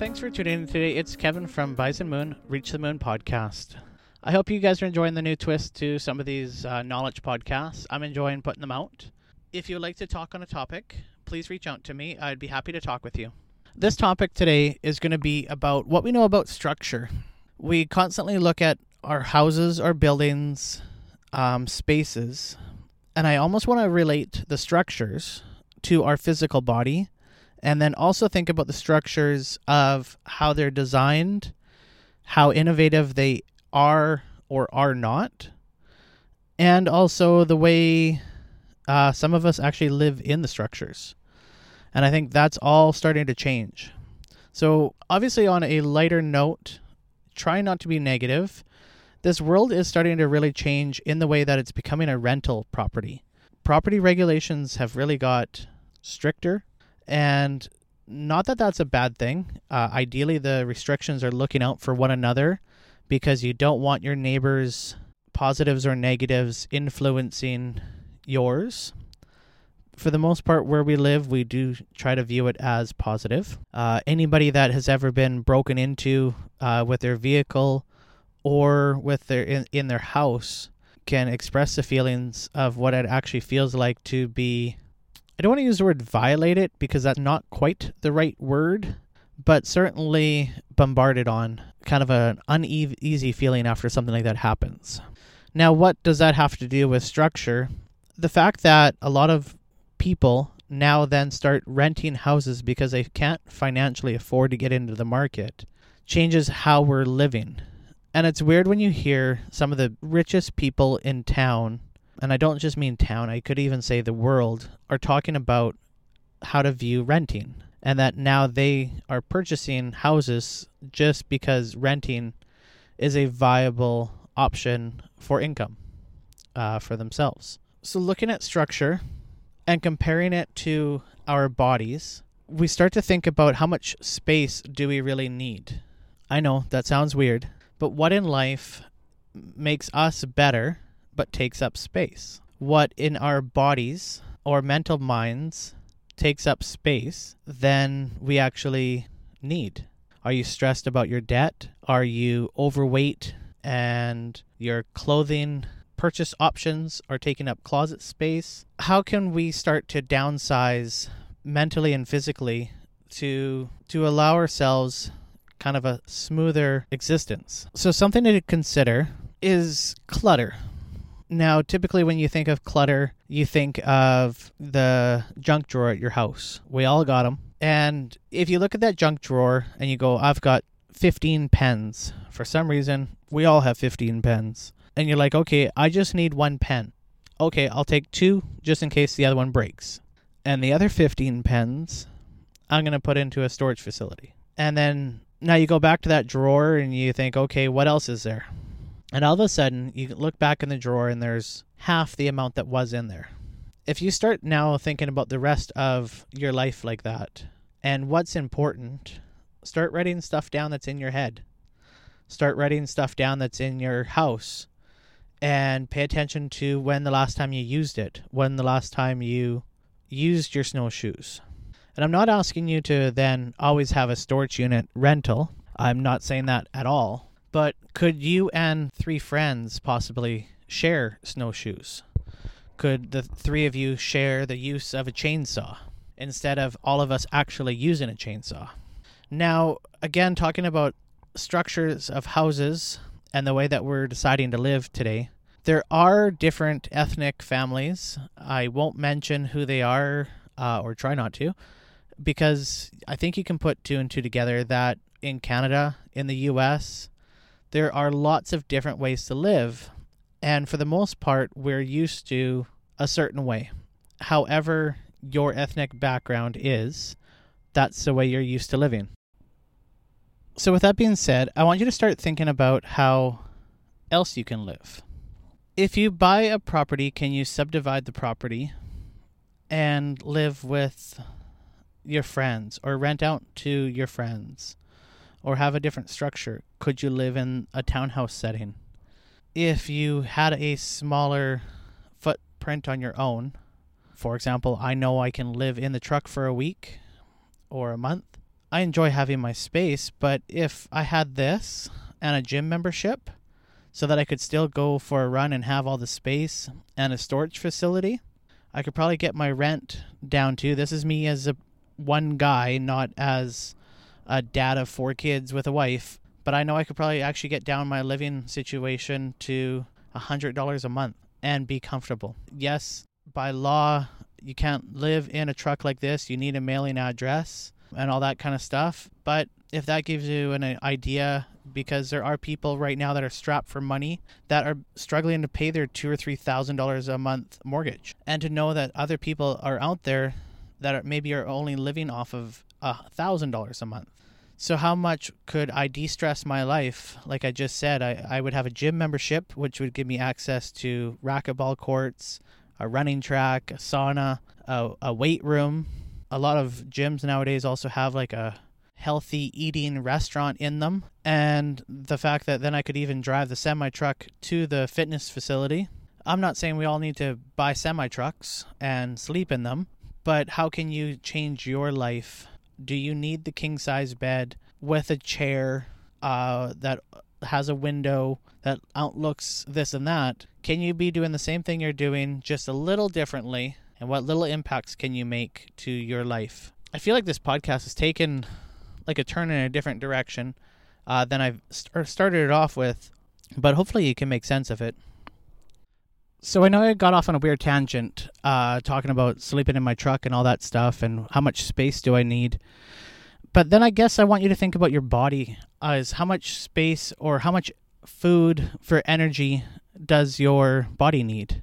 Thanks for tuning in today. It's Kevin from Bison Moon, Reach the Moon podcast. I hope you guys are enjoying the new twist to some of these uh, knowledge podcasts. I'm enjoying putting them out. If you would like to talk on a topic, please reach out to me. I'd be happy to talk with you. This topic today is going to be about what we know about structure. We constantly look at our houses, our buildings, um, spaces, and I almost want to relate the structures to our physical body and then also think about the structures of how they're designed, how innovative they are or are not, and also the way uh, some of us actually live in the structures. And I think that's all starting to change. So, obviously, on a lighter note, try not to be negative. This world is starting to really change in the way that it's becoming a rental property. Property regulations have really got stricter and not that that's a bad thing. Uh, ideally, the restrictions are looking out for one another because you don't want your neighbors' positives or negatives influencing yours. For the most part, where we live, we do try to view it as positive. Uh, anybody that has ever been broken into uh, with their vehicle or with their in, in their house can express the feelings of what it actually feels like to be I don't want to use the word violate it because that's not quite the right word, but certainly bombarded on kind of an uneasy feeling after something like that happens. Now, what does that have to do with structure? The fact that a lot of people now then start renting houses because they can't financially afford to get into the market changes how we're living. And it's weird when you hear some of the richest people in town and I don't just mean town, I could even say the world, are talking about how to view renting. And that now they are purchasing houses just because renting is a viable option for income uh, for themselves. So, looking at structure and comparing it to our bodies, we start to think about how much space do we really need. I know that sounds weird, but what in life makes us better but takes up space. What in our bodies or mental minds takes up space than we actually need. Are you stressed about your debt? Are you overweight and your clothing purchase options are taking up closet space? How can we start to downsize mentally and physically to to allow ourselves kind of a smoother existence? So something to consider is clutter. Now, typically, when you think of clutter, you think of the junk drawer at your house. We all got them. And if you look at that junk drawer and you go, I've got 15 pens. For some reason, we all have 15 pens. And you're like, okay, I just need one pen. Okay, I'll take two just in case the other one breaks. And the other 15 pens, I'm going to put into a storage facility. And then now you go back to that drawer and you think, okay, what else is there? And all of a sudden, you look back in the drawer and there's half the amount that was in there. If you start now thinking about the rest of your life like that and what's important, start writing stuff down that's in your head. Start writing stuff down that's in your house and pay attention to when the last time you used it, when the last time you used your snowshoes. And I'm not asking you to then always have a storage unit rental. I'm not saying that at all. But could you and three friends possibly share snowshoes? Could the three of you share the use of a chainsaw instead of all of us actually using a chainsaw? Now, again, talking about structures of houses and the way that we're deciding to live today, there are different ethnic families. I won't mention who they are uh, or try not to because I think you can put two and two together that in Canada, in the US, there are lots of different ways to live. And for the most part, we're used to a certain way. However, your ethnic background is, that's the way you're used to living. So, with that being said, I want you to start thinking about how else you can live. If you buy a property, can you subdivide the property and live with your friends or rent out to your friends? Or have a different structure? Could you live in a townhouse setting? If you had a smaller footprint on your own, for example, I know I can live in the truck for a week or a month, I enjoy having my space, but if I had this and a gym membership so that I could still go for a run and have all the space and a storage facility, I could probably get my rent down to this is me as a one guy, not as a dad of four kids with a wife, but I know I could probably actually get down my living situation to a hundred dollars a month and be comfortable. Yes, by law, you can't live in a truck like this. You need a mailing address and all that kind of stuff. But if that gives you an idea, because there are people right now that are strapped for money that are struggling to pay their two or three thousand dollars a month mortgage, and to know that other people are out there that are, maybe are only living off of a thousand dollars a month. So how much could I de-stress my life? Like I just said, I, I would have a gym membership, which would give me access to racquetball courts, a running track, a sauna, a, a weight room. A lot of gyms nowadays also have like a healthy eating restaurant in them. And the fact that then I could even drive the semi truck to the fitness facility. I'm not saying we all need to buy semi trucks and sleep in them, but how can you change your life do you need the king size bed with a chair uh, that has a window that outlooks this and that? Can you be doing the same thing you're doing just a little differently? And what little impacts can you make to your life? I feel like this podcast has taken like a turn in a different direction uh, than I've st- started it off with, but hopefully you can make sense of it. So I know I got off on a weird tangent, uh, talking about sleeping in my truck and all that stuff, and how much space do I need. But then I guess I want you to think about your body as how much space or how much food for energy does your body need?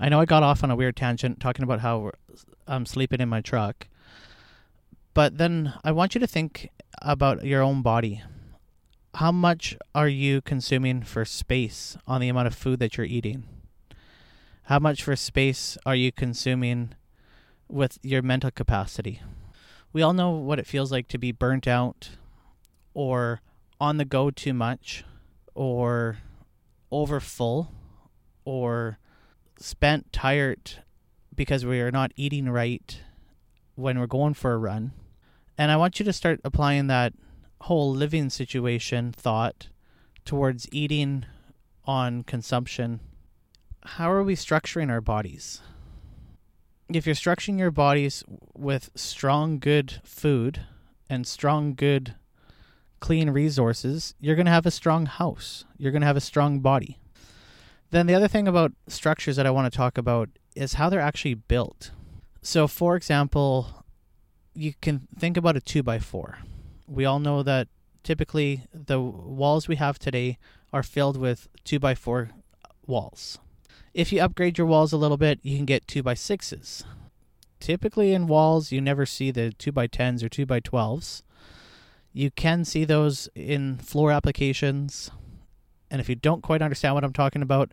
I know I got off on a weird tangent talking about how I'm sleeping in my truck, but then I want you to think about your own body. How much are you consuming for space on the amount of food that you're eating? How much for space are you consuming with your mental capacity? We all know what it feels like to be burnt out or on the go too much or over full or spent tired because we are not eating right when we're going for a run. And I want you to start applying that whole living situation thought towards eating on consumption how are we structuring our bodies? If you're structuring your bodies with strong, good food and strong, good, clean resources, you're going to have a strong house. You're going to have a strong body. Then the other thing about structures that I want to talk about is how they're actually built. So, for example, you can think about a two by four. We all know that typically the walls we have today are filled with two by four walls. If you upgrade your walls a little bit, you can get 2 by 6s Typically in walls, you never see the 2 by 10s or 2 by 12s You can see those in floor applications. And if you don't quite understand what I'm talking about,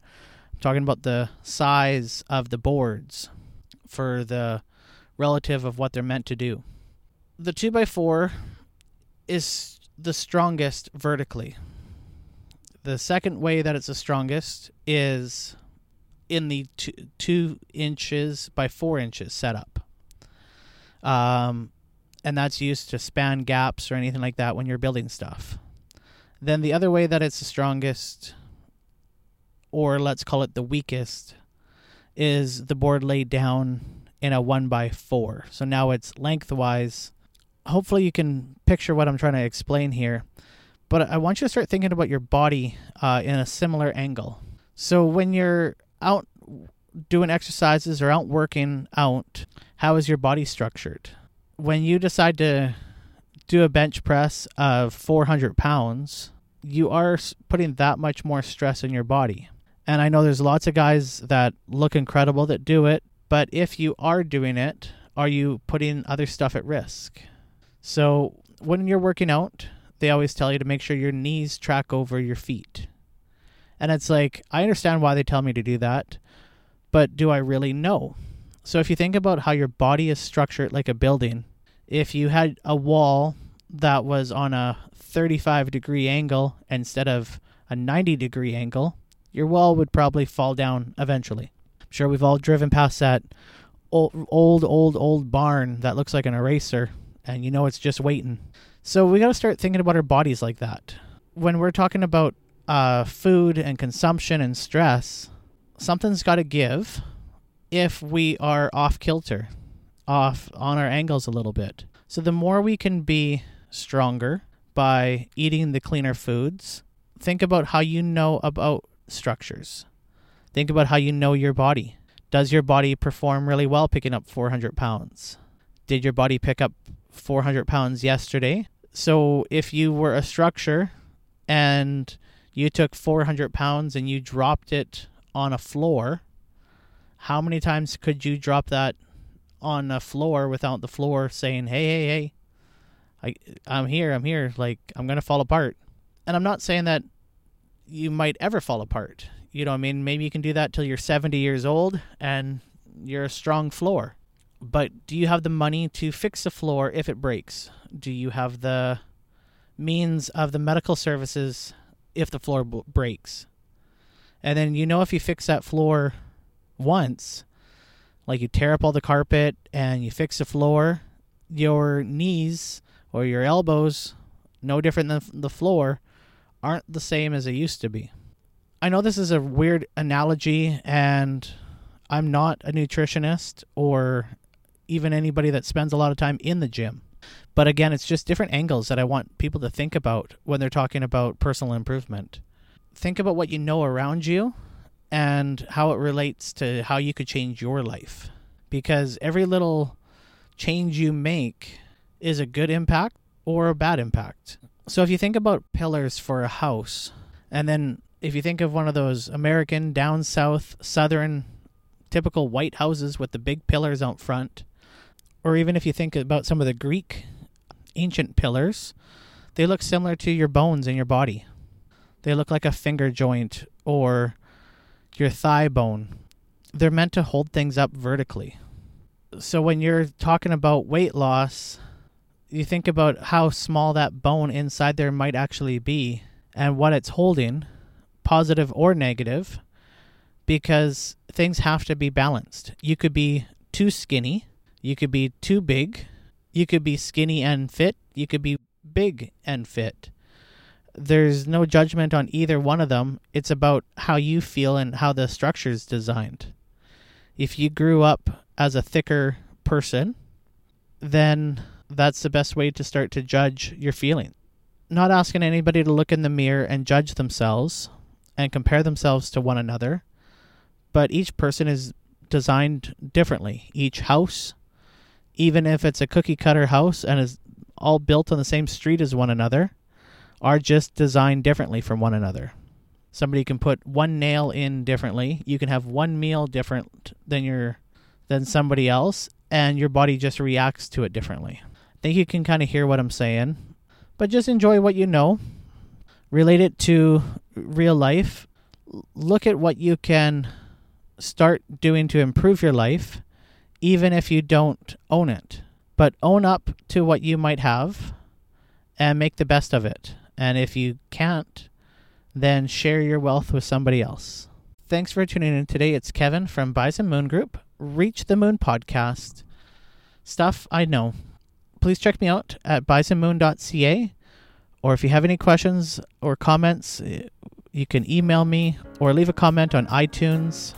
I'm talking about the size of the boards for the relative of what they're meant to do. The 2 by 4 is the strongest vertically. The second way that it's the strongest is in the two, two inches by four inches setup. Um, and that's used to span gaps or anything like that when you're building stuff. Then the other way that it's the strongest, or let's call it the weakest, is the board laid down in a one by four. So now it's lengthwise. Hopefully, you can picture what I'm trying to explain here. But I want you to start thinking about your body uh, in a similar angle. So when you're out doing exercises or out working out, how is your body structured? When you decide to do a bench press of 400 pounds, you are putting that much more stress in your body. And I know there's lots of guys that look incredible that do it, but if you are doing it, are you putting other stuff at risk? So when you're working out, they always tell you to make sure your knees track over your feet. And it's like, I understand why they tell me to do that, but do I really know? So if you think about how your body is structured like a building, if you had a wall that was on a 35 degree angle instead of a 90 degree angle, your wall would probably fall down eventually. I'm sure we've all driven past that old, old, old, old barn that looks like an eraser and you know it's just waiting. So we got to start thinking about our bodies like that. When we're talking about uh, food and consumption and stress, something's got to give if we are off kilter, off on our angles a little bit. So the more we can be stronger by eating the cleaner foods, think about how you know about structures. Think about how you know your body. Does your body perform really well picking up 400 pounds? Did your body pick up 400 pounds yesterday? So if you were a structure and you took 400 pounds and you dropped it on a floor, how many times could you drop that on a floor without the floor saying, "Hey, hey, hey, I, I'm here, I'm here. Like I'm gonna fall apart." And I'm not saying that you might ever fall apart. You know, I mean, maybe you can do that till you're 70 years old and you're a strong floor. But do you have the money to fix the floor if it breaks? Do you have the means of the medical services if the floor b- breaks? And then you know if you fix that floor once, like you tear up all the carpet and you fix the floor, your knees or your elbows, no different than the floor, aren't the same as they used to be. I know this is a weird analogy, and I'm not a nutritionist or even anybody that spends a lot of time in the gym. But again, it's just different angles that I want people to think about when they're talking about personal improvement. Think about what you know around you and how it relates to how you could change your life. Because every little change you make is a good impact or a bad impact. So if you think about pillars for a house, and then if you think of one of those American down south southern typical white houses with the big pillars out front, or even if you think about some of the Greek ancient pillars, they look similar to your bones in your body. They look like a finger joint or your thigh bone. They're meant to hold things up vertically. So when you're talking about weight loss, you think about how small that bone inside there might actually be and what it's holding, positive or negative, because things have to be balanced. You could be too skinny, you could be too big, you could be skinny and fit, you could be big and fit. There's no judgment on either one of them. It's about how you feel and how the structure is designed. If you grew up as a thicker person, then that's the best way to start to judge your feeling. Not asking anybody to look in the mirror and judge themselves and compare themselves to one another, but each person is designed differently. Each house, even if it's a cookie cutter house and is all built on the same street as one another, are just designed differently from one another. Somebody can put one nail in differently. You can have one meal different than your than somebody else and your body just reacts to it differently I think you can kind of hear what I'm saying. But just enjoy what you know, relate it to real life, look at what you can start doing to improve your life, even if you don't own it. But own up to what you might have and make the best of it. And if you can't, then share your wealth with somebody else. Thanks for tuning in today. It's Kevin from Bison Moon Group, Reach the Moon podcast. Stuff I know please check me out at bisonmoon.ca. Or if you have any questions or comments, eh, you can email me or leave a comment on iTunes